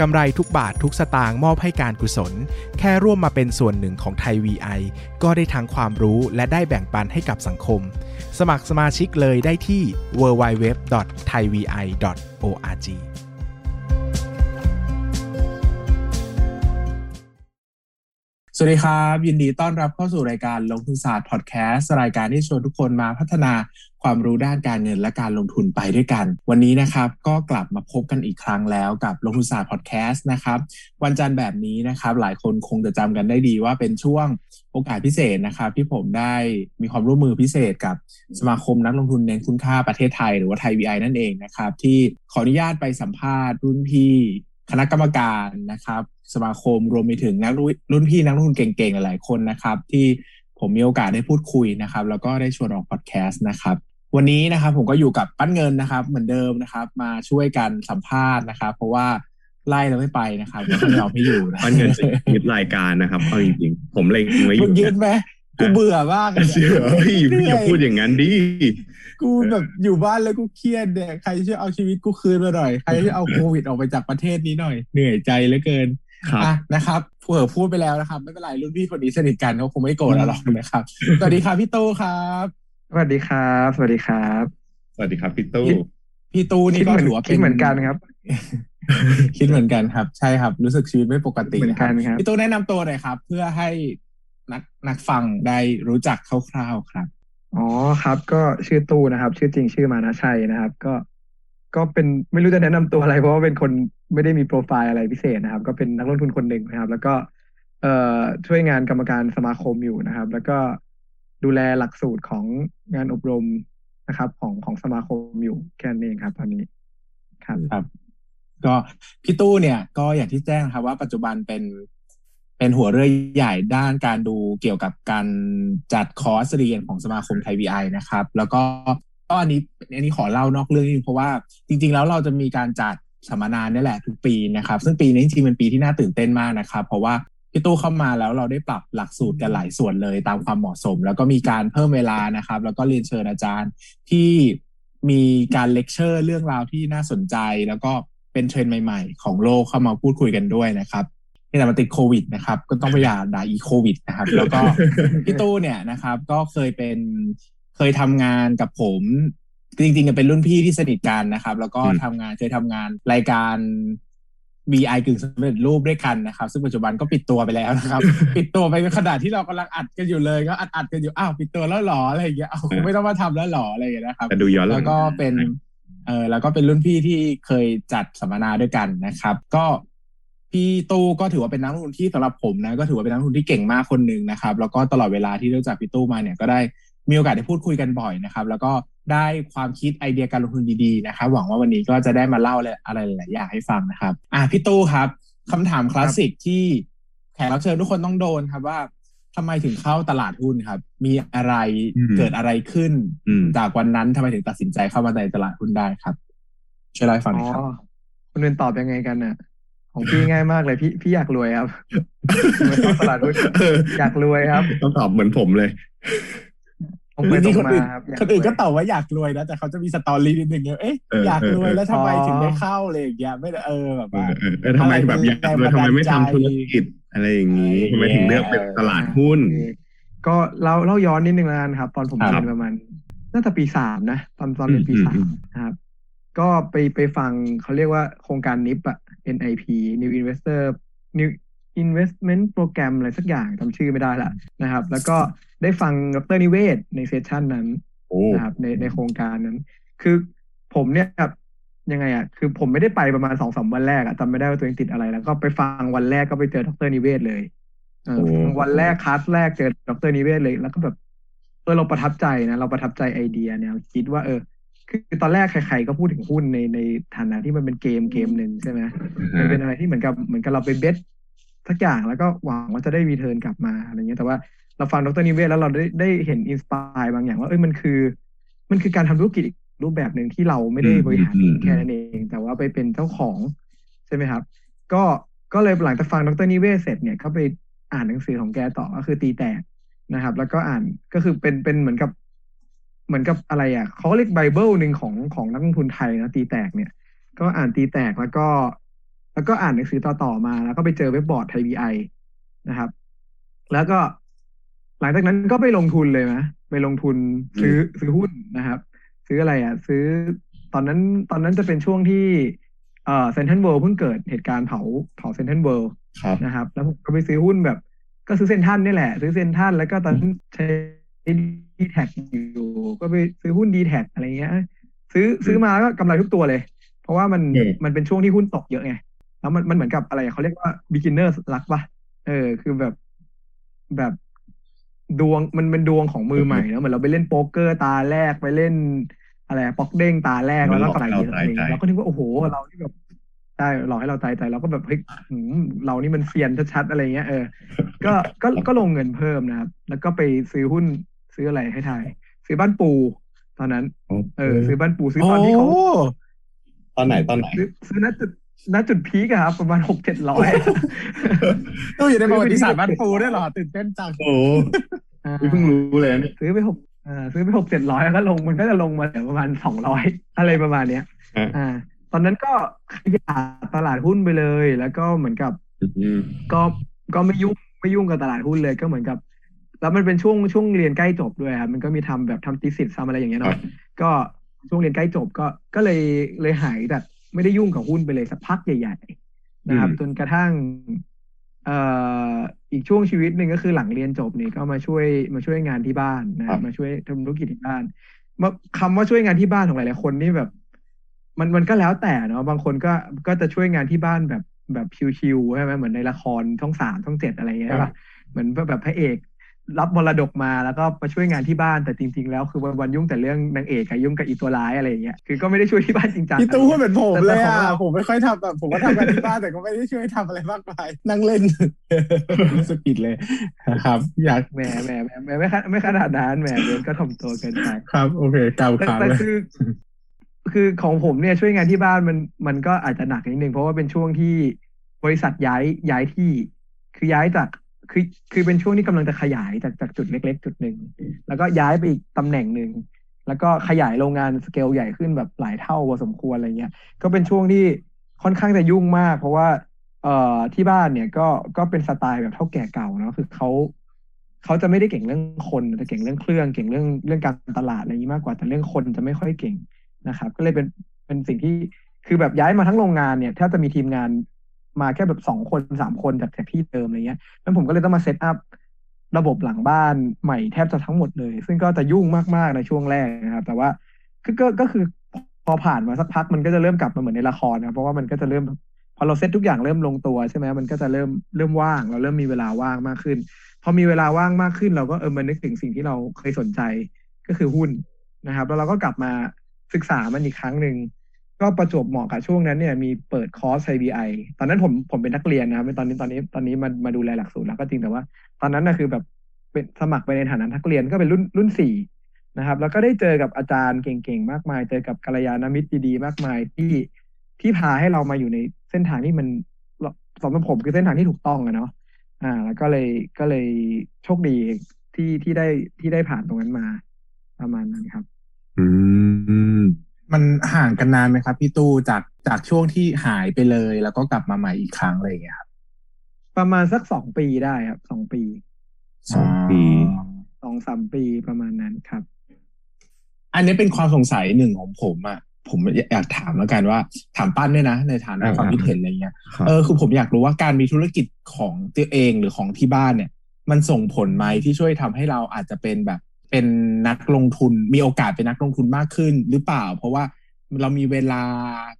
กำไรทุกบาททุกสตางค์มอบให้การกุศล แค่ร่วมมาเป็นส่วนหนึ่งของไทย VI ก็ได้ทั้งความรู้และได้แบ่งปันให้กับสังคม สมัครสมาชิกเลยได้ที่ www.thaivi.org สวัสดีครับ ยินดีต้อนรับเข้าสู่รายการลงทุนศาสตร์พอดแคสต์รายการที่ชวนทุกคนมาพัฒนาความรู้ด้านการเงินและการลงทุนไปด้วยกัน วันนี้นะครับก็กลับมาพบกันอีกครั้งแล้วกับลงทุนศาสตร์พอดแคสต์นะครับวันจันทร์แบบนี้นะครับหลายคนคงจะจำกันได้ดีว่าเป็นช่วงโอกาสพิเศษนะครับที่ผมได้มีความร่วมมือพิเศษกับสมาคมนักลงทุนเน้นคุณค่าประเทศไทย หรือว่าไทย VI นั่นเองนะครับที่ขออนุญาตไปสัมภาษณ์รุ่นพี่ คณะกรรมการนะครับ สมาคมรวมไปถึงนักรุ่นพี่นักลงทุนเก่งๆ หลายๆคนนะครับ ที่ผมมีโอกาสได้พูดคุยนะครับ แล้วก็ได้ชวนออกพอดแคสต์นะครับวันนี้นะครับผมก็อยู่กับปั้นเงินนะครับ เหมือนเดิมนะครับ มาช่วยกันสัมภาษณ์นะครับ เพราะว่าไล่เราไม่ไปนะครับก็ต้องยอมไม่อยู่นะปั้นเงินจะยึดรายการนะครับเอาจริงๆผมเล็งไว้อมึยู่งยืดไหม กูเบื่อมากเลยเชื่อเฮ้ยพี่อย่าพูดอย่างนั้นดิ กูแบบอยู่บ้านแล้วกูเครียดเนี่ยใครช่วยเอาชีวิตกูคืนมาหน่อย ใครช่วยเอาโควิดออกไปจากประเทศนี้หน่อย เหนื่อยใจเหลือเกินครับอะนะครับเผื่อพูดไปแล้วนะครับ ไม่เป็นไรรุ่นพี่คนนี้สนิทกันเขาคงไม่โกรธเราหรอกนะครับ สวัสดีครับพี่ตู้ครับ สวัสดีครับ สวัสดีครับ สวัสดีครับพี่ตู้พี่ตู้นี่คิดก็เหมือนถือว่าเป็คิดเหมือนกันครับ คิดเหมือนกันครับ ใช่ครับ รู้สึกชีวิตไม่ปกติเหมือนกันนะครับครับพี่ตู้แนะนำตัวหน่อยครับ เพื่อให้ นักนักฟังได้รู้จักคร่าวๆครับ อ๋อครับ ก็ชื่อตู้นะครับ ชื่อจริงชื่อมานะชัยนะครับ ก็ ก็เป็นไม่รู้จะแนะนำตัวอะไร เพราะว่าเป็นคนไม่ได้มีโปรไฟล์อะไรพิเศษนะครับ ก็เป็นนักลงทุนคนหนึ่งนะครับ แล้วก็เอ่อช่วยงานกรรมการสมาคมอยู่นะครับ แล้วก็ดูแลหลักสูตรของงานอบรมนะครับ ของของสมาคมอยู่แค่นั้นเองครับ ตอนนี้ครับครับ ก็พี่ตู้เนี่ย ก็อย่างที่แจ้งครับว่าปัจจุบันเป็น เป็นหัวเรือใหญ่ด้านการดูเกี่ยวกับการจัดคอร์สเรียนของสมาคมไทย VI นะครับ แล้วก็ก็อันนี้อันนี้ขอเล่านอกเรื่องนิดนึงเพราะว่าจริง ๆ แล้วเราจะมีการจัดสัมมนาเนี่ยแหละทุกปีนะครับ ซึ่งปีนี้จริงๆเป็นปีที่น่าตื่นเต้นมากนะครับ เพราะว่าพี่ตู้เข้ามาแล้วเราได้ปรับหลักสูตรกันหลายส่วนเลยตามความเหมาะสม แล้วก็มีการเพิ่มเวลานะครับ แล้วก็เรียนเชิญอาจารย์ที่มีการเลคเชอร์เรื่องราวที่น่าสนใจ แล้วก็เป็นเทรนด์ใหม่ ๆ ของโลกเข้ามาพูดคุยกันด้วยนะครับ นี่แต่มาติดโควิดนะครับ ก็ต้องไปอย่าด่าอีโควิดนะครับ แล้วก็พี่ตู้เนี่ยนะครับ ก็เคยเป็นเคยทำงานกับผมจริงๆก็เป็นรุ่นพี่ที่สนิทกันนะครับ แล้วก็อืมทำงานเคยทำงานรายการ VI กึ่งสำเร็จรูปด้วยกันนะครับ ซึ่งปัจจุบันก็ปิดตัวไปแล้วนะครับ ปิดตัวไปขนาดที่เรากำลังอัดกันอยู่เลยก็อัดอัดๆกันอยู่อ้าวปิดตัวแล้วเหรออะไรอย่างเงี้ยเอาคงไม่ต้องมาทำแล้วเหรออะไรอย่างเงี้ยนะครับแต่ดูย้อนหลัแล้งวก็เป็นเออแล้วก็เป็นรุ่นพี่ที่เคยจัดสัมมนาด้วยกันนะครับ ก็ พี่ตู้ก็ถือว่าเป็นนักลงทุนที่สำหรับผมนะ ก็ถือว่าเป็นนักลงทุนที่เก่งมากคนหนึ่งนะครับ แล้วก็ตลอดเวลาที่รู้จักพี่ตู้มาเนี่ยก็ได้มีโอกาสได้พูดคุยกันบ่อยนะครับ แล้วก็ได้ความคิดไอเดียการลงทุนดีๆนะครับหวังว่าวันนี้ก็จะได้มาเล่าอะไรหลายๆอย่างให้ฟังนะครับ อะพี่ตู้ครับคำถามคลาสสิกที่แขกรับเชิญทุกคนต้องโดนครับว่าทำไมถึงเข้าตลาดหุ้นครับ มีอะไรเกิดอะไรขึ้นอืมจากวันนั้นทำไมถึงตัดสินใจเข้ามาในตลาดหุ้นได้ครับช่วยเล่าให้ฟังหอ๋น่อยครับอคนอื่นตอบยังไงกันน่ะ ของพี่ง่ายมากเลยพี่พี่อยากรวยครับไม่ต้องตลาดหุ้นเอออยากรวยครับต้องตอบเหมือนผมเลยผมไปจตริรงงๆคนมาอื่นครับยาคนอื่นก็รวยตอบว่าอยากรวยนะแต่เขาจะมีสตอรี่นิดนึงเนี่ยเอ๊ะเอออยากรวยแล้วทำไมอ๋อถึงได้เข้าเลยอย่างเงี้ยไม่ได้เออแบบเอว่าอเออเออทำไมแบบอยากรวยทำไมไม่ทำธุรกิจอะไรอย่างนี้ทำไมถึงเลือกเป็นตลาดหุ้น ก็เล่าเล่าย้อนนิดนึงแล้วกันครับ ตอนผมครับเรียนประมาณน่าจะปีสามนะตอนตอนเรียนปีอืมสาอืมมนะครับ ก็ไปไปฟังเขาเรียกว่าโครงการนิปอะ NIP New Investor New Investment Program อะไรสักอย่างจำชื่อไม่ได้ละนะครับ แล้วก็ได้ฟังดรนิเวศในเซสชันนั้นโอ้นะครับในในโครงการนั้น คือผมเนี่ยครับยังไงอะคือผมไม่ได้ไปประมาณสองสามวันแรกอะจำไม่ได้ว่าตัวเองติดอะไร แล้วก็ไปฟังวันแรกก็ไปเจอดรนิเวศเลยเออโอ้ฟังวันแรกคลาสแรกเจอดรนิเวศเลย แล้วก็แบบเออเราประทับใจนะ เราประทับใจไอเดียเนี่ยคิดว่าเออ คือตอนแรกใครๆก็พูดถึงหุ้นในในฐานะที่มันเป็นเกมเกมหนึ่งใช่ไหมมันเป็นอะไรที่เหมือนกับเหมือนกับเราไปเบสสักอย่างแล้วก็หวังว่าจะได้รีเทิร์นกลับมาอะไรเงี้ยแต่ว่าเราฟังดร.นิเวศน์แล้วเราได้ได้เห็น inspire บางอย่างว่าเอ้ยมันคือ มันคือการทำธุรกิจอีกรูปแบบหนึ่งที่เราไม่ได้บริหารเองแค่นั้นเอง แต่ว่าไปเป็นเจ้าของใช่ไหมครับ ก็ก็เลยหลังจากฟังดร.นิเวศน์เสร็จเนี่ยก็ไปอ่านหนังสือของแกต่อก็คือตีแตกนะครับ แล้วก็อ่านก็คือเป็นเป็นเหมือนกับ เหมือนกับอะไรอะเขาเรียกไบเบิลหนึ่งของของนักลงทุนไทยนะตีแตกเนี่ย ก็อ่านตีแตกแล้วก็ แล้วก็อ่านหนังสือต่อๆมา แล้วก็ไปเจอเว็บบอร์ด ThaiVIนะครับ แล้วก็หลังจากนั้นก็ไปลงทุนเลยนะไปลงทุนซื้อซื้อหุ้นนะครับ ซื้ออะไรอะ ซื้อตอนนั้นตอนนั้นจะเป็นช่วงที่เอ่อเซ็นทรัลเวิลด์เพิ่งเกิดเหตุการณ์เผาเผาเซ็นทรัลเวิลด์ครับนะครับ แล้วผมก็ไปซื้อหุ้นแบบ ก็ซื้อเซ็นทรัลนี่แหละ ซื้อเซ็นทรัลแล้วก็ตอนนั้นใช้ ดีแท็กอยู่ ก็ไปซื้อหุ้นดีแท็กอะไรเงี้ย ซื้อซื้อมาแล้วก็กำไรทุกตัวเลย เพราะว่ามันมันเป็นช่วงที่หุ้นตกเยอะไงแล้วมันมันเหมือนกับอะไรเขาเรียกว่า beginners luck ปะเออ คือแบบแบบดวงมันเป็นดวงของมือใหม่เนอะเหมือนเราไปเล่นโป๊กเกอร์ตาแรกไปเล่น อะไรป๊อกเด้งตาแรกแล้วก็กำไรเยอะอะไรเงี้ยเราก็นึกว่าโอ้โหเราที่แบบได้หลอกให้เราตายใจเราก็แบบเฮ้ยเรานี่มันเซียนชัดๆอะไรเงี้ยเออ ก็ก็ก็ลงเงินเพิ่มนะครับ แล้วก็ไปซื้อหุ้น ซื้ออะไรให้ไทยซื้อบ้านปู ตอนนั้น เออ ซื้อบ้านปูซื้อตอนที่เขาโอ้ตอนไหนตอนไหนซื้อซื้อณจุดณจุดพีกอะครับ ประมาณหกเจ็ดร้อยตู้อยู่ในประวัติศาสตร์บ้านปูด้วยเหรอตื่นเต้นจังโอ้เพิ่งรู้เลยนี่ซื้อไปหกอ่าซื้อไปหกเจ็ดร้อยแล้วก็ลงมันก็จะลงมาเหลือประมาณสองร้อยอะไรประมาณเนี้ยอ่าอ่าตอนนั้นก็ขยายตลาดหุ้นไปเลย แล้วก็เหมือนกับอืมก็ก็ไม่ยุ่งไม่ยุ่งกับตลาดหุ้นเลยก็เหมือนกับ แล้วมันเป็นช่วงช่วงเรียนใกล้จบด้วยครับมันก็มีทำแบบทำติสิททำอะไรอย่างเงี้ยครัเนาะบก็ช่วงเรียนใกล้จบก็ก็เลยเลยหายจากไม่ได้ยุ่งกับหุ้นไปเลยสักพักใหญ่ ๆ นะครับ จนกระทั่งเอ่ออีกช่วงชีวิตหนึ่งก็คือหลังเรียนจบนี่ก็มาช่วยมาช่วยงานที่บ้านนะครับมาช่วยทำธุรกิจที่บ้านมาคำว่าช่วยงานที่บ้านของหลายๆคนนี่แบบ มันมันก็แล้วแต่เนาะบางคนก็ก็จะช่วยงานที่บ้านแบบแบบชิวๆใช่ไหมเหมือนในละครช่องสามช่องเจ็ดอะไรอย่างเงี้ยใช่ปะเหมือนแบบพระเอก รับมรดกมาแล้วก็มาช่วยงานที่บ้านแต่จริง ๆ แล้วคือวันวันๆยุ่งแต่เรื่องนางเอกกับยุ่งกับอีตัวร้ายอะไรอย่างเงี้ยคือก็ไม่ได้ช่วยที่บ้านจริงจังพี่ตู้พูดเหมือนผมเลยแต่อะของเราผมไม่ค่อยทำแบบผมก็ทำกันที่บ้านแต่ก็ไม่ได้ช่วยทำอะไรมากมายนั่งเล่นรู้สึกผิดเลยนะครับ อยากแหมแหมแหมแหมไม่ขนาดไม่ขนาดนั้นแหมเดินก็ถ่อมตัวเกินไปครับโอเคกล่าวแต่ขาวแต่เลยคือคือของผมเนี่ยช่วยงานที่บ้านมันมันก็อาจจะหนักนิดนึงเพราะว่าเป็นช่วงที่บริษัทย้ายย้ายที่ คือย้ายจาก คือคือเป็นช่วงที่กำลังจะขยายจากจากจุดเล็ก ๆ จุดหนึ่งแล้วก็ย้ายไปอีกตำแหน่งหนึ่งแล้วก็ขยายโรงงานสเกลใหญ่ขึ้นแบบหลายเท่าพอสมควรอะไรเงี้ย ก็เป็นช่วงที่ค่อนข้างจะยุ่งมาก เพราะว่า เอ่อที่บ้านเนี่ยก็ก็เป็นสไตล์แบบเท่าแก่เก่าเนาะคือเขาเขาจะไม่ได้เก่งเรื่องคนแต่เก่งเรื่องเครื่องเก่งเรื่องเรื่องการตลาดอะไรนี้มากกว่าแต่เรื่องคนจะไม่ค่อยเก่งนะครับ ก็เลยเป็นเป็นสิ่งที่คือแบบย้ายมาทั้งโรงงานเนี่ยแทบจะมีทีมงาน มาแค่แบบสองคนสามคนจากจากที่เดิมอะไรเงี้ยแล้วผมก็เลยต้องมาเซตอัพระบบหลังบ้านใหม่แทบจะทั้งหมดเลย ซึ่งก็จะยุ่งมากๆในช่วงแรกนะครับ แต่ว่าคือก็ก็คือพอผ่านมาสักพักมันก็จะเริ่มกลับมาเหมือนในละครนะเพราะว่ามันก็จะเริ่มพอเราเซตทุกอย่างเริ่มลงตัวใช่ไหมมันก็จะเริ่มเริ่มว่าง เราเริ่มมีเวลาว่างมากขึ้น พอมีเวลาว่างมากขึ้น เราก็เออมานึกถึงสิ่งที่เราเคยสนใจก็คือหุ้นนะครับ แล้วเราก็กลับมาศึกษามันอีกครั้งหนึ่ง ก็ประจวบเหมาะกับช่วงนั้นเนี่ยมีเปิดคอร์ส IBI ตอนนั้นผมผมเป็นนักเรียนนะครับตอนนี้ตอนนี้ตอนนี้มามาดูแลหลักสูตรแล้วก็จริงแต่ว่า ตอนนั้นนะคือแบบเป็นสมัครไปในฐานะนักเรียนก็เป็นรุ่นรุ่นสี่นะครับ แล้วก็ได้เจอกับอาจารย์เก่งๆ มากมาย เจอกับกัลยาณมิตรดีๆมากมายที่ที่พาให้เรามาอยู่ในเส้นทางที่มันสำหรับผมคือเส้นทางที่ถูกต้องอะเนาะอ่า แล้วก็เลยก็เลยโชคดีที่ที่ได้ที่ได้ผ่านตรงนั้นมาประมาณนั้นครับ อืม มันห่างกันนานไหมครับ พี่ตู้จากจากช่วงที่หายไปเลย แล้วก็กลับมาใหม่อีกครั้งอะไรอย่างเงี้ยครับประมาณสักสองปีได้ครับสองปีสองปีสองสามปีประมาณนั้นครับ อันนี้เป็นความสงสัยหนึ่งของผมอะผมอยากถามแล้วกันว่า ถามปั้นด้วยนะ ในฐานะอ่าความคิดเห็นอะไรเงี้ยครับเออคือผมอยากรู้ว่าการมีธุรกิจของตัวเองหรือของที่บ้านเนี่ย มันส่งผลไหมที่ช่วยทำให้เราอาจจะเป็นแบบ เป็นนักลงทุนมีโอกาสเป็นนักลงทุนมากขึ้นหรือเปล่า เพราะว่าเรามีเวลา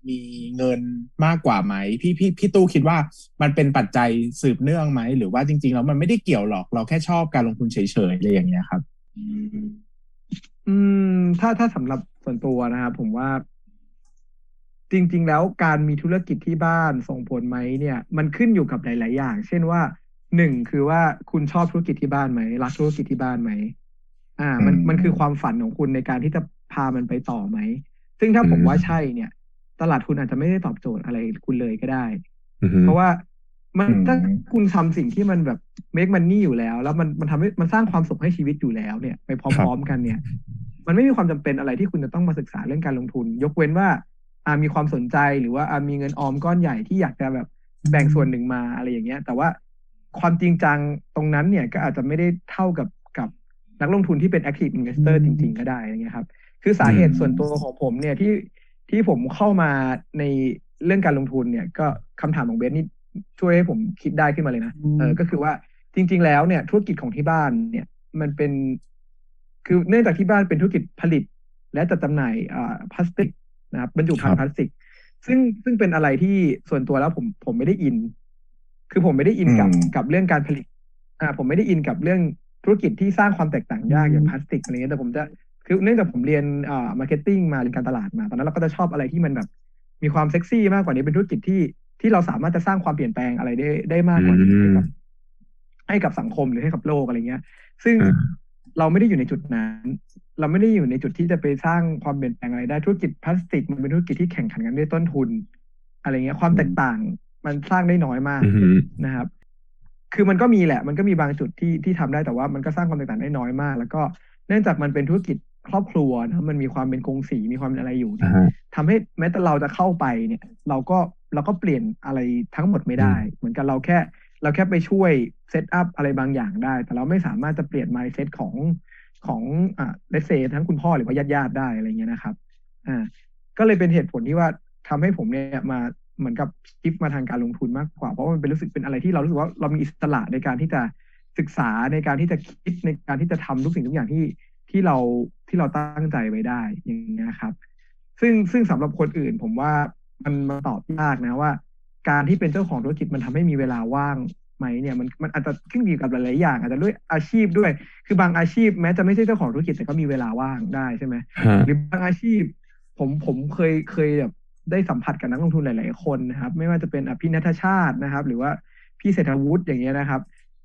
มีเงินมากกว่าไหม พี่พี่พี่ตู้คิดว่ามันเป็นปัจจัยสืบเนื่องไหม หรือว่าจริงๆแล้วมันไม่ได้เกี่ยวหรอก เราแค่ชอบการลงทุนเฉยๆอะไรอย่างเงี้ยครับ อืม ถ้าถ้าสำหรับส่วนตัวนะครับผมว่า จริง ๆ แล้วการมีธุรกิจที่บ้านส่งผลไหมเนี่ย มันขึ้นอยู่กับหลาย ๆ อย่าง เช่นว่าหนึ่งคือว่าคุณชอบธุรกิจที่บ้านไหมรักธุรกิจที่บ้านไหม อ่า มันมันคือความฝันของคุณในการที่จะพามันไปต่อไหม ซึ่งถ้าผมว่าใช่เนี่ย ตลาดทุนอาจจะไม่ได้ตอบโจทย์อะไรคุณเลยก็ได้ เพราะว่ามันถ้าคุณทำสิ่งที่มันแบบ make money อยู่แล้ว แล้วมันมันทำให้มันสร้างความสุขให้ชีวิตอยู่แล้วเนี่ย ไปพร้อมๆกันเนี่ย มันไม่มีความจำเป็นอะไรที่คุณจะต้องมาศึกษาเรื่องการลงทุน ยกเว้นว่าอามีความสนใจหรือว่าอามีเงินออมก้อนใหญ่ที่อยากจะแบบแบ่งส่วนหนึ่งมาอะไรอย่างเงี้ย แต่ว่าความจริงจังตรงนั้นเนี่ยก็อาจจะไม่ได้เท่ากับกับ นักลงทุนที่เป็น active investor จริง ๆ ก็ได้อะไรเงี้ยครับ คือสาเหตุส่วนตัวของผมเนี่ยที่ที่ผมเข้ามาในเรื่องการลงทุนเนี่ย ก็คำถามของเบสนี่ช่วยให้ผมคิดได้ขึ้นมาเลยนะเออก็คือว่าจริง ๆ แล้วเนี่ย ธุรกิจของที่บ้านเนี่ย มันเป็น คือเนื่องจากที่บ้านเป็นธุรกิจผลิต และจัดจำหน่ายอ่าพลาสติกนะครับบรรจุภัณฑ์พลาสติก ซึ่งซึ่งเป็นอะไรที่ส่วนตัวแล้วผมผมไม่ได้อิน คือผมไม่ได้อินกับกับเรื่องการผลิต อ่า ผมไม่ได้อินกับเรื่อง ธุรกิจที่สร้างความแตกต่างยากอย่างพลาสติกอะไรเงี้ยแต่ผมจะคือเนื่องจากผมเรียนอ่า marketing มาเรียนการตลาดมา ตอนนั้นเราก็จะชอบอะไรที่มันแบบ มีความเซ็กซี่มากกว่านี้เป็นธุรกิจที่ที่เราสามารถจะสร้างความเปลี่ยนแปลงอะไรได้ได้มากกว่านี้ให้กับให้กับสังคมหรือให้กับโลกอะไรเงี้ย ซึ่งเราไม่ได้อยู่ในจุดนั้น เราไม่ได้อยู่ในจุดที่จะไปสร้างความเปลี่ยนแปลงอะไรได้ธุรกิจพลาสติก มันเป็นธุรกิจที่แข่งขันกันด้วยต้นทุน อะไรเงี้ย ความแตกต่างมันสร้างได้น้อยมากนะครับ คือมันก็มีแหละ มันก็มีบางจุดที่ที่ทำได้แต่ว่ามันก็สร้างความแตกต่างได้น้อยมาก แล้วก็เนื่องจากมันเป็นธุรกิจครอบครัวนะมันมีความเป็นกงสีมีความเป็นอะไรอยู่ทำให้แม้แต่เราจะเข้าไปเนี่ย เราก็เราก็เปลี่ยนอะไรทั้งหมดไม่ได้ เหมือนกันเราแค่เราแค่ไปช่วยเซตอัพอะไรบางอย่างได้ แต่เราไม่สามารถจะเปลี่ยน mindset ของของอ่าเลเซทั้งคุณพ่อหรือว่าญาติญาติได้อะไรเงี้ยนะครับ อ่า ก็เลยเป็นเหตุผลที่ว่าทำให้ผมเนี่ยมา เหมือนกับชิฟมาทางการลงทุนมากกว่า เพราะมันเป็นรู้สึกเป็นอะไรที่เรารู้สึกว่าเรามีอิสระในการที่จะศึกษาในการที่จะคิดในการที่จะทำทุกสิ่งทุกอย่างที่ที่เราที่เราตั้งใจไว้ได้อย่างนี้นะครับ ซึ่งซึ่งสำหรับคนอื่น ผมว่ามันมาตอบยากนะว่า การที่เป็นเจ้าของธุรกิจมันทำให้มีเวลาว่างไหมเนี่ยมันมันอาจจะขึ้นอยู่กับหลายๆอย่าง อาจจะด้วยอาชีพด้วย คือบางอาชีพแม้จะไม่ใช่เจ้าของธุรกิจแต่ก็มีเวลาว่างได้ใช่ไหมหรือบางอาชีพ ผมผมเคยเคยแบบ ได้สัมผัสกับนักลงทุนหลาย ๆ คนนะครับ ไม่ว่าจะเป็นอภินัทชาตินะครับ หรือว่าพี่เศรษฐวุฒิอย่างเงี้ยนะครับ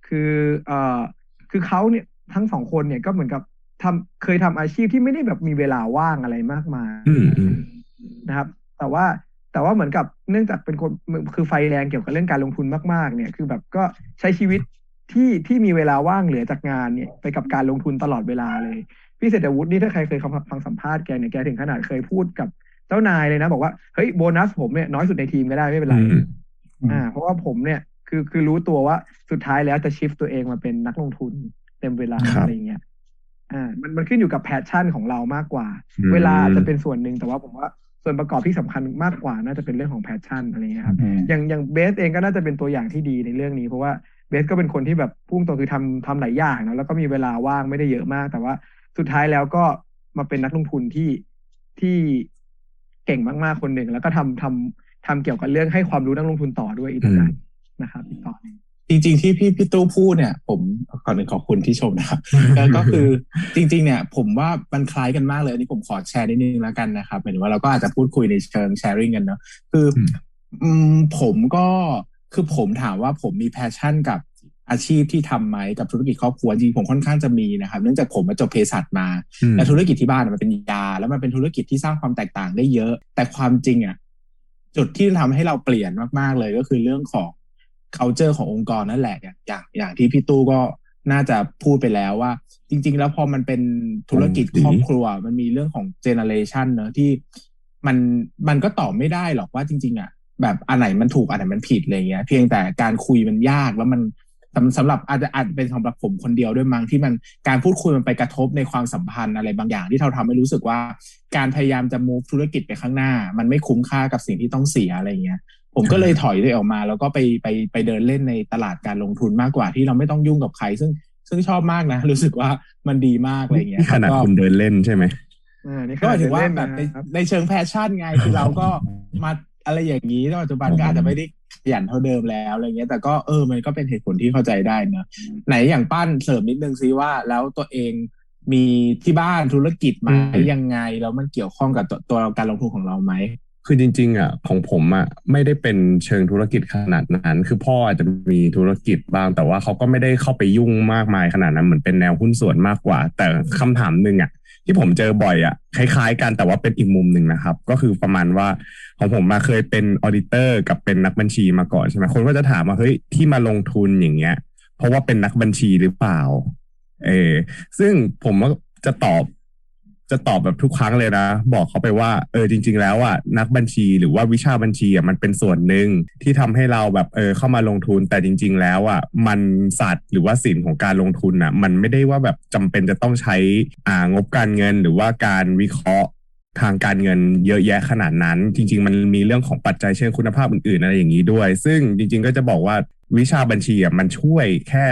คือเอ่อคือเขาเนี่ยทั้งสองคนเนี่ยก็เหมือนกับทำเคยทำอาชีพที่ไม่ได้แบบมีเวลาว่างอะไรมากมายนะครับ แต่ว่าแต่ว่าเหมือนกับเนื่องจากเป็นคนคือไฟแรงเกี่ยวกับเรื่องการลงทุนมาก ๆ เนี่ยคือแบบก็ใช้ชีวิตที่ที่มีเวลาว่างเหลือจากงานเนี่ยไปกับการลงทุนตลอดเวลาเลย พี่เศรษฐวุฒินี่ถ้าใครเคยฟังสัมภาษณ์แกเนี่ยแกถึงขนาดเคยพูดกับ เจ้านายเลยนะ บอกว่าเฮ้ยโบนัสผมเนี่ยน้อยสุดในทีมก็ได้ไม่เป็นไรอ่า เพราะว่าผมเนี่ยคือคือรู้ตัวว่าสุดท้ายแล้วจะ shift ตัวเองมาเป็นนักลงทุนเต็มเวลาอะไรเงี้ยอ่ามันมันขึ้นอยู่กับ passion ของเรามากกว่า เวลาจะเป็นส่วนหนึ่งแต่ว่าผมว่าส่วนประกอบที่สำคัญมากกว่าน่าจะเป็นเรื่องของ passion อะไรเงี้ยครับอย่างอย่างเบสเองก็น่าจะเป็นตัวอย่างที่ดีในเรื่องนี้ เพราะว่าเบสก็เป็นคนที่แบบพุ่งตรงคือทำทำหลายอย่างนะแล้วก็มีเวลาว่างไม่ได้เยอะมาก แต่ว่าสุดท้ายแล้วก็มาเป็นนักลงทุนที่ที่ เก่งมากๆคนหนึ่ง แล้วก็ทำทำทำเกี่ยวกับเรื่องให้ความรู้นักลงทุนต่อด้วยอีกต่างนะครับ อีกต่อนึงจริงๆที่พี่พี่ตู้พูดเนี่ย ผมก่อนหนึ่งขอบคุณที่ชมนะครับก็คือจริง ๆ เนี่ย ผมว่ามันคล้ายกันมากเลยอันนี้ผมขอแชร์นิดนึงแล้วกันนะครับหมายถึงว่าเราก็อาจจะพูดคุยในเชิง sharing กันเนาะคืออืมผมก็คือผมถามว่าผมมี passion กับ อาชีพที่ทำไหมกับธุรกิจครอบครัวจริงผมค่อนข้างจะมีนะครับเนื่องจากผมมาจบเภสัชมา และธุรกิจที่บ้านมันเป็นยา แล้วมันเป็นธุรกิจที่สร้างความแตกต่างได้เยอะ แต่ความจริงอะจุดที่ทำให้เราเปลี่ยนมากๆเลยก็คือเรื่องของ culture ขององค์กรนั่นแหละอย่างอย่างอย่างที่พี่ตู้ก็น่าจะพูดไปแล้วว่า จริง ๆ แล้วพอมันเป็นธุรกิจครอบครัว มันมีเรื่องของเจเนอเรชันเนอะที่มันมันก็ตอบไม่ได้หรอกว่าจริง ๆอะแบบอันไหนมันถูกอันไหนมันผิดอะไรเงี้ย เพียงแต่การคุยมันยากแล้วมัน สำสำหรับอาจจะอาจเป็นสำหรับผมคนเดียวด้วยมั้งที่มันการพูดคุยมันไปกระทบในความสัมพันธ์อะไรบางอย่าง ที่เราทำให้รู้สึกว่าการพยายามจะ move ธุรกิจไปข้างหน้า มันไม่คุ้มค่ากับสิ่งที่ต้องเสียอะไรเงี้ยผมก็เลยถอยเลยออกมา แล้วก็ไปไปไปเดินเล่นในตลาดการลงทุนมากกว่าที่เราไม่ต้องยุ่งกับใคร ซึ่งซึ่งชอบมากนะ รู้สึกว่ามันดีมากอะไรเงี้ยขนาดคุณเดินเล่นใช่ไหมก็ถือว่าแบบในในเชิง passion ไงคือเราก็มาอะไรอย่างนี้ปัจจุบันก็อาจจะไม่ได้ข ยันเท่าเดิมแล้วอะไรเงี้ย แต่ก็เออมันก็เป็นเหตุผลที่เข้าใจได้เนาะไหนอย่างปั้นเสริมนิดนึงซิว่าแล้วตัวเองมีที่บ้านธุรกิจมายังไงแล้วมันเกี่ยวข้องกับตัวตัวการลงทุนของเราไหมคือจริง ๆอะของผมอะไม่ได้เป็นเชิงธุรกิจขนาดนั้น คือพ่ออาจจะมีธุรกิจบ้าง แต่ว่าเขาก็ไม่ได้เข้าไปยุ่งมากมายขนาดนั้นเหมือนเป็นแนวหุ้นส่วนมากกว่า แต่คำถามหนึ่งอะ ที่ผมเจอบ่อยอะคล้ายๆ กันแต่ว่าเป็นอีกมุมหนึ่งนะครับ ก็คือประมาณว่าของผมมาเคยเป็นออดิเตอร์กับเป็นนักบัญชีมาก่อนใช่ไหมคนก็จะถามว่าเฮ้ยที่มาลงทุนอย่างเงี้ย เพราะว่าเป็นนักบัญชีหรือเปล่า เออซึ่งผมจะตอบ จะตอบแบบทุกครั้งเลยนะ บอกเขาไปว่าเออจริง ๆ แล้วอะนักบัญชีหรือว่าวิชาบัญชีอะมันเป็นส่วนหนึ่งที่ทำให้เราแบบเออเข้ามาลงทุนแต่จริง ๆ แล้วอะมันศาสตร์หรือว่าสินของการลงทุนอะมันไม่ได้ว่าแบบจำเป็นจะต้องใช้อ่างบการเงิน หรือว่าการวิเคราะห์ทางการเงินเยอะแยะขนาดนั้น จริง ๆ มันมีเรื่องของปัจจัยเชิงคุณภาพอื่นๆอะไรอย่างนี้ด้วย ซึ่งจริง ๆ ก็จะบอกว่า วิชาบัญชีอะมันช่วยแค่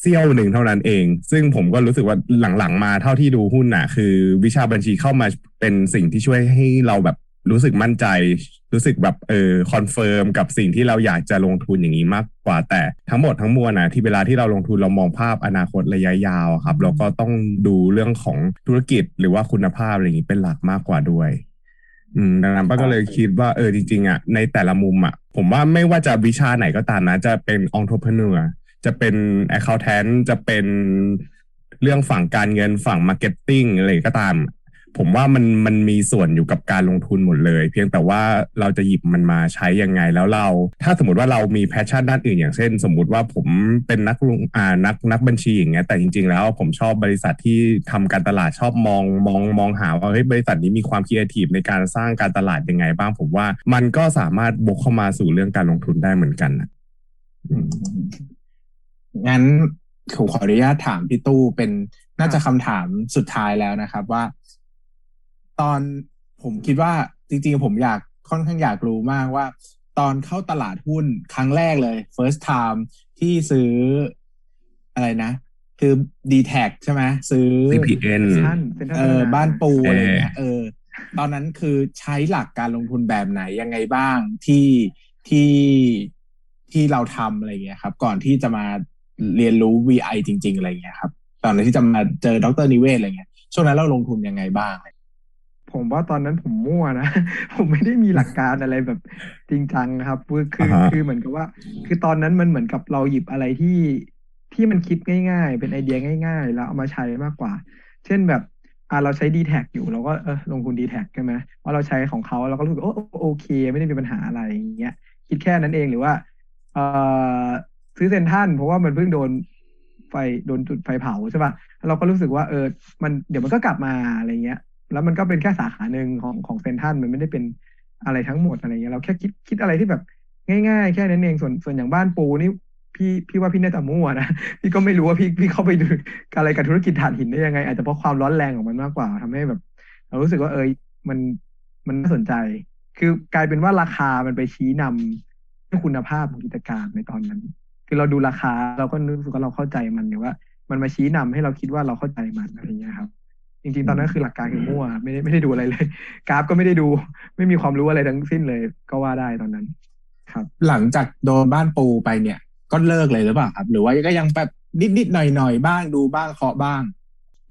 เสี้ยวหนึ่งเท่านั้นเอง ซึ่งผมก็รู้สึกว่าหลังๆมาเท่าที่ดูหุ้นอะ คือ วิชาบัญชีเข้ามาเป็นสิ่งที่ช่วยให้เราแบบรู้สึกมั่นใจ รู้สึกแบบเออ confirm กับสิ่งที่เราอยากจะลงทุนอย่างนี้มากกว่าแต่ทั้งหมดทั้งมวลนะที่เวลาที่เราลงทุนเรามองภาพอนาคตระยะยาวครับเราก็ต้องดูเรื่องของธุรกิจหรือว่าคุณภาพอะไรอย่างนี้เป็นหลักมากกว่าด้วย อืมดังนั้นป้าก็เลยคิดว่าเออจริงๆอะในแต่ละมุมอะ ผมว่าไม่ว่าจะวิชาไหนก็ตามนะ จะเป็นองค์ p r e n e u r จะเป็น accountant จะเป็นเรื่องฝั่งการเงินฝั่ง marketing อะไรก็ตาม ผมว่ามันมันมีส่วนอยู่กับการลงทุนหมดเลย เพียงแต่ว่าเราจะหยิบมันมาใช้ยังไงแล้วเรา ถ้าสมมติว่าเรามีแพชชั่นด้านอื่น อย่างเช่น สมมุติว่าผมเป็นนักลงอ่านักนักบัญชีอย่างเงี้ยแต่จริง ๆ แล้วผมชอบบริษัทที่ทำการตลาดชอบมองมองมองหาว่าเฮ้ยบริษัทนี้มีความคิดทีฟในการสร้างการตลาดยังไงบ้าง ผมว่ามันก็สามารถบกเข้ามาสู่เรื่องการลงทุนได้เหมือนกันนะงั้นผมขออนุญาตถามพี่ตู้เป็นน่าจะคำถามสุดท้ายแล้วนะครับ ว่า ตอนผมคิดว่าจริงๆผมอยากค่อนข้างอยากรู้มากว่า ตอนเข้าตลาดหุ้นครั้งแรกเลย first time ที่ซื้ออะไรนะ คือ d t แทใช่ไหมซื้อ CPN เออบ้านปูอะไรเงี้ยเออ ตอนนั้นคือใช้หลักการลงทุนแบบไหนยังไงบ้างที่ที่ที่เราทำอะไรเงี้ยครับ ก่อนที่จะมาเรียนรู้ VI จริง ๆ อะไรเงี้ยครับ ตอนนั้นที่จะมาเจอดรนิเวศอะไรเงี้ยช่วงนั้นเราลงทุนยังไงบ้าง ผมว่าตอนนั้นผมมั่วนะ ผมไม่ได้มีหลักการอะไรแบบจริงจังครับคือคือคือเหมือนกับว่า คือตอนนั้นมันเหมือนกับเราหยิบอะไรที่ที่มันคิดง่ายๆ เป็นไอเดียง่าย ๆ แล้วเอามาใช้มากกว่า เช่นแบบอ่าเราใช้ดีแท็อยู่เราก็เออลงทุนดีแท็ใช่ไหมว่าเราใช้ของเขาเราก็รู้สึกโอ้โอเค ไม่ได้มีปัญหาอะไรอย่างเงี้ยคิดแค่นั้นเองหรือว่าเออซื้อเซนทันเพราะว่ามันเพิ่งโดนไฟโดนจุดไฟเผาใช่ป่ะเราก็รู้สึกว่าเออ มันเดี๋ยวมันก็กลับมาอะไรเงี้ย แล้วมันก็เป็นแค่สาขาหนึ่งของของเซนทันมันไม่ได้เป็นอะไรทั้งหมดอะไรเงี้ยเราแค่คิดคิดอะไรที่แบบ ง่ายๆ แค่นั้นเองส่วนส่วนอย่างบ้านปูนี่พี่พี่ว่าพี่น่าจะมั่วนะพี่ก็ไม่รู้ว่าพี่พี่เข้าไปดูอะไรกับธุรกิจถ่านหินได้ยังไง อาจจะเพราะความร้อนแรงของมันมากกว่าทำให้แบบเรารู้สึกว่าเออมันมันน่าสนใจ คือกลายเป็นว่าราคามันไปชี้นำคุณภาพของกิจการในตอนนั้น คือเราดูราคาเราก็รู้สึกว่าเราเข้าใจมันหรือว่า มันมาชี้นำให้เราคิดว่าเราเข้าใจมันอะไรเงี้ยครับ จริงๆ ตอนนั้นคือหลักการคือมั่วไม่ได้ไม่ได้ดูอะไรเลย กราฟก็ไม่ได้ดู ไม่มีความรู้อะไรทั้งสิ้นเลย ก็ว่าได้ตอนนั้น ครับ หลังจากโดนบ้านปูไปเนี่ย ก็เลิกเลยหรือเปล่าครับ หรือว่าก็ยังแบบนิดๆหน่อยๆบ้างดูบ้างเคาะบ้าง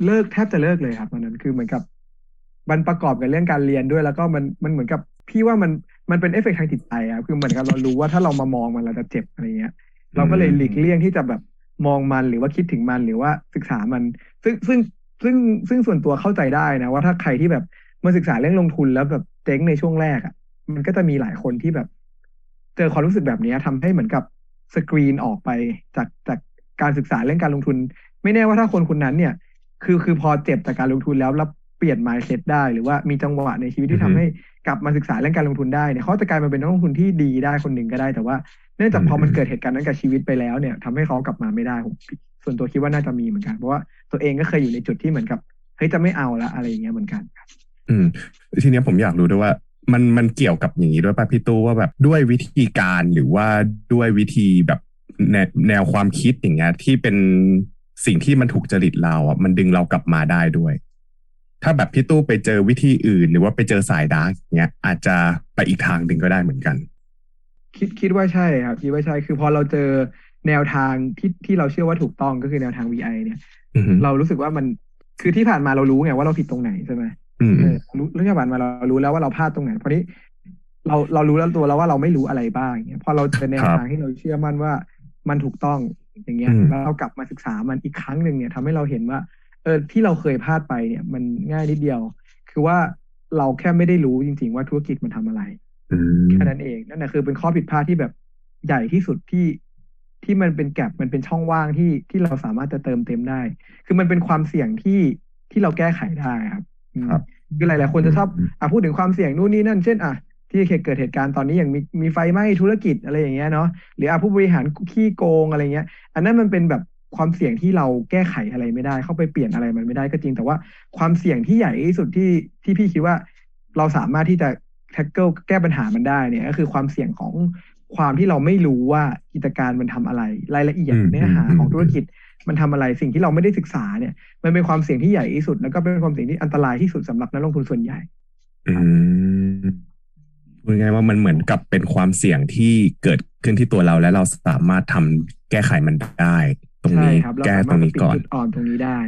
เลิกแทบจะเลิกเลยครับตอนนั้นคือเหมือนกับมันประกอบกับเรื่องการเรียนด้วยแล้วก็มันมันเหมือนกับพี่ว่ามันมันเป็นเอฟเฟกต์ทางจิตใจอะคือเหมือนกับเรารู้ว่าถ้าเรามามองมันเราจะเจ็บอะไรเงี้ย เราก็เลยหลีกเลี่ยงที่จะแบบมองมันหรือว่าคิดถึงมันหรือว่าศึกษามัน ซึ่งซึ่ง ซึ่งซึ่งส่วนตัวเข้าใจได้นะ ว่าถ้าใครที่แบบมาศึกษาเรื่องลงทุนแล้วแบบเจ๊งในช่วงแรกอะ่ะ มันก็จะมีหลายคนที่แบบ เจอความรู้สึกแบบนี้ทำให้เหมือนกับสกรีนออกไปจากจากการศึกษาเรื่องการลงทุน ไม่แน่ว่าถ้าคนคนนั้นเนี่ย คือคือพอเจ็บจากการลงทุนแล้วแล้วเปลี่ยน mindset ได้หรือว่ามีจังหวะในชีวิตที่ทำให้กลับมาศึกษาเรื่องการลงทุนได้เนี่ยเขาจะกลายมาเป็นนักลงทุนที่ดีได้คนหนึ่งก็ได้แต่ว่าเนื่องจากพอมันเกิดเหตุการณ์นั้นกับชีวิตไปแล้วเนี่ยทำให้เขากลับมาไม่ได้ผม ส่วนตัวคิดว่าน่าจะมีเหมือนกันเพราะว่าตัวเองก็เคยอยู่ในจุดที่เหมือนกับเฮ้ยจะไม่เอาละอะไรอย่างเงี้ยเหมือนกันอืมทีนี้ผมอยากรู้ด้วยว่ามันมันเกี่ยวกับอย่างนี้ด้วยป่ะพี่ตู้ว่าแบบด้วยวิธีการหรือว่าด้วยวิธีแบบแนแนวความคิดอย่างเงี้ยที่เป็นสิ่งที่มันถูกจริตเราอะมันดึงเรากลับมาได้ด้วย ถ้าแบบพี่ตู้ไปเจอวิธีอื่น หรือว่าไปเจอสายดาร์กเงี้ยอาจจะไปอีกทางหนึ่งก็ได้เหมือนกัน คิดคิดว่าใช่ครับคิดว่าใช่คือพอเราเจอ แนวทางที่ที่เราเชื่อว่าถูกต้องก็คือแนวทาง VI เนี่ยเรารู้สึกว่ามันคือที่ผ่านมาเรารู้ไงว่าเราผิดตรงไหนใช่ไหมรู้เรื่องที่ผ่านมาเรารู้แล้วว่าเราพลาดตรงไหนเพราะนี้เราเรารู้แล้วตัวแล้วว่าเราไม่รู้อะไรบ้างเงี้ยพอเราเจอแนวทางที่เราเชื่อมั่นว่ามันถูกต้องอย่างเงี้ยแล้วเรากลับมาศึกษามันอีกครั้งหนึ่งเนี่ยทำให้เราเห็นว่า เออที่เราเคยพลาดไปเนี่ย มันง่ายนิดเดียว คือว่าเราแค่ไม่ได้รู้จริง ๆ ว่าธุรกิจมันทำอะไรแค่นั้นเองนั่นแหละคือเป็นข้อผิดพลาดที่แบบใหญ่ที่สุดที่ ที่มันเป็นแกลบมันเป็นช่องว่างที่ที่เราสามารถจะเติมเต็มได้ คือมันเป็นความเสี่ยงที่ที่เราแก้ไขได้ครับครับคือหลาย ๆ คนจะชอบอะพูดถึงความเสี่ยงนู่นนี่นั่น เช่นอะที่เกิดเหตุการณ์ตอนนี้อย่างมีมีไฟไหม้ธุรกิจอะไรอย่างเงี้ยเนาะหรืออะผู้บริหารขี้โกงอะไรเงี้ย อันนั้นมันเป็นแบบความเสี่ยงที่เราแก้ไขอะไรไม่ได้ เข้าไปเปลี่ยนอะไรมันไม่ได้ก็จริง แต่ว่าความเสี่ยงที่ใหญ่ที่สุดที่ที่พี่คิดว่า เราสามารถที่จะแท็กเกิลแก้ปัญหามันได้เนี่ยก็คือความเสี่ยงของ ความที่เราไม่รู้ว่ากิจการมันทำอะไร รายละเอียดเนื้อหาของธุรกิจมันทำอะไรสิ่งที่เราไม่ได้ศึกษาเนี่ย มันเป็นความเสี่ยงที่ใหญ่ที่สุด แล้วก็เป็นความเสี่ยงที่อันตรายที่สุดสำหรับนักลงทุนส่วนใหญ่อืมพูดง่ายว่ามันเหมือนกับเป็นความเสี่ยงที่เกิดขึ้นที่ตัวเราและเราสามารถทำแก้ไขมันได้ ตรงนี้แก้ตรงนี้ก่อนอ่อนตรงนี้ได้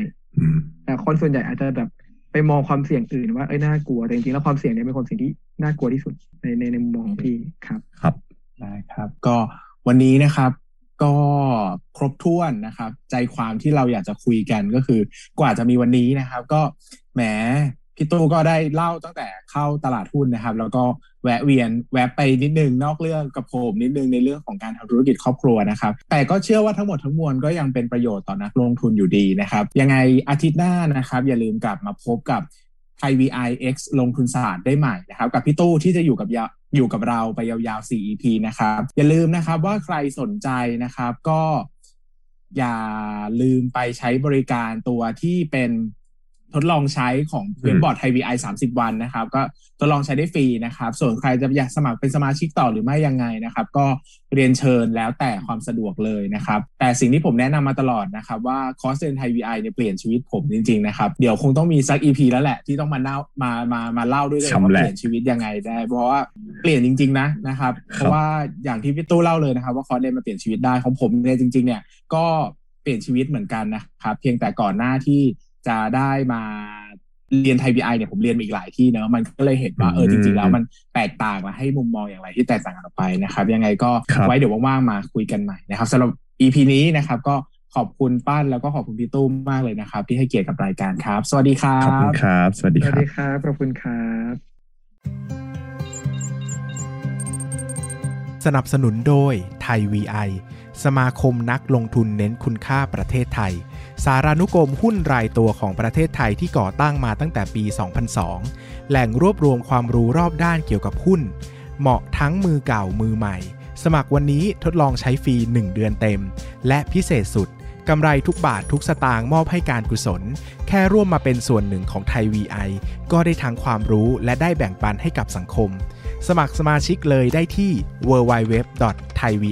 แต่คนส่วนใหญ่อาจจะแบบไปมองความเสี่ยงอื่นว่าเอ้ยน่ากลัวแต่จริงๆแล้วความเสี่ยงเนี่ยเป็นความเสี่ยงที่น่ากลัวที่สุดในในในมุมมองของพี่ครับ ครับ ได้ครับ ก็วันนี้นะครับก็ครบถ้วนนะครับ ใจความที่เราอยากจะคุยกันก็คือ กว่าจะมีวันนี้นะครับ ก็แหมพี่ตู้ก็ได้เล่าตั้งแต่เข้าตลาดหุ้นนะครับ แล้วก็แวะเวียนแวะไปนิดนึงนอกเรื่องกับผมนิดนึงในเรื่องของการทำธุรกิจครอบครัวนะครับ แต่ก็เชื่อว่าทั้งหมดทั้งมวลก็ยังเป็นประโยชน์ต่อนักลงทุนอยู่ดีนะครับ ยังไงอาทิตย์หน้านะครับ อย่าลืมกลับมาพบกับ IVIX ลงทุนศาสตร์ได้ใหม่นะครับกับพี่ตู้ที่จะอยู่กับยาอยู่กับเราไปยาวๆ 4 EP นะครับ อย่าลืมนะครับว่าใครสนใจนะครับก็อย่าลืมไปใช้บริการตัวที่เป็น ทดลองใช้ของเว็บบอร์ด ThaiVI สามสิบวันนะครับ ก็ทดลองใช้ได้ฟรีนะครับ ส่วนใครจะอยากสมัครเป็นสมาชิกต่อหรือไม่ยังไงนะครับ ก็เรียนเชิญแล้วแต่ความสะดวกเลยนะครับ แต่สิ่งที่ผมแนะนำมาตลอดนะครับว่าคอร์สเรียน ThaiVI เนี่ยเปลี่ยนชีวิตผมจริงๆนะครับ เดี๋ยวคงต้องมีสัก EP แล้วแหละที่ต้องมาเล่ามามามาเล่าด้วยเลยว่าเปลี่ยนชีวิตยังไงได้ เพราะว่าเปลี่ยนจริง ๆ นะนะครับ เพราะว่าอย่างที่พี่ตู้เล่าเลยนะครับ ว่าคอร์สเรียนมาเปลี่ยนชีวิตได้ของผมเนี่ยจริง ๆ เนี่ยก็เปลี่ยนชีวิตเหมือนกันนะครับ เพียงแต่ก่อนหน้าที่ จะได้มาเรียนไทยบีไอเนี่ยผมเรียนมาอีกหลายที่เนอะมันก็เลยเห็นว่าเออจริง ๆ แล้วมันแตกต่างมาให้มุมมองอย่างไรที่แตกต่างกันออกไปนะครับ ยังไงก็ไว้เดี๋ยวว่างๆมาคุยกันใหม่นะครับสำหรับ EP นี้นะครับ ก็ขอบคุณป้านแล้วก็ขอบคุณพี่ตุ้มมากเลยนะครับ ที่ให้เกียรติกับรายการครับ สวัสดีครับขอบคุณครับ สวัสดีครับสวัสดีครับขอบคุณครับ สนับสนุนโดยไทย VI สมาคมนักลงทุนเน้นคุณค่าประเทศไทย สารานุกรมหุ้นรายตัวของประเทศไทยที่ก่อตั้งมาตั้งแต่ปี 2002 แหล่งรวบรวมความรู้รอบด้านเกี่ยวกับหุ้น เหมาะทั้งมือเก่ามือใหม่ สมัครวันนี้ทดลองใช้ฟรี 1 เดือนเต็ม และพิเศษสุดกำไรทุกบาททุกสตางค์มอบให้การกุศล แค่ร่วมมาเป็นส่วนหนึ่งของไทย VI ก็ได้ทั้งความรู้และได้แบ่งปันให้กับสังคม สมัครสมาชิกเลยได้ที่ www.thaivi.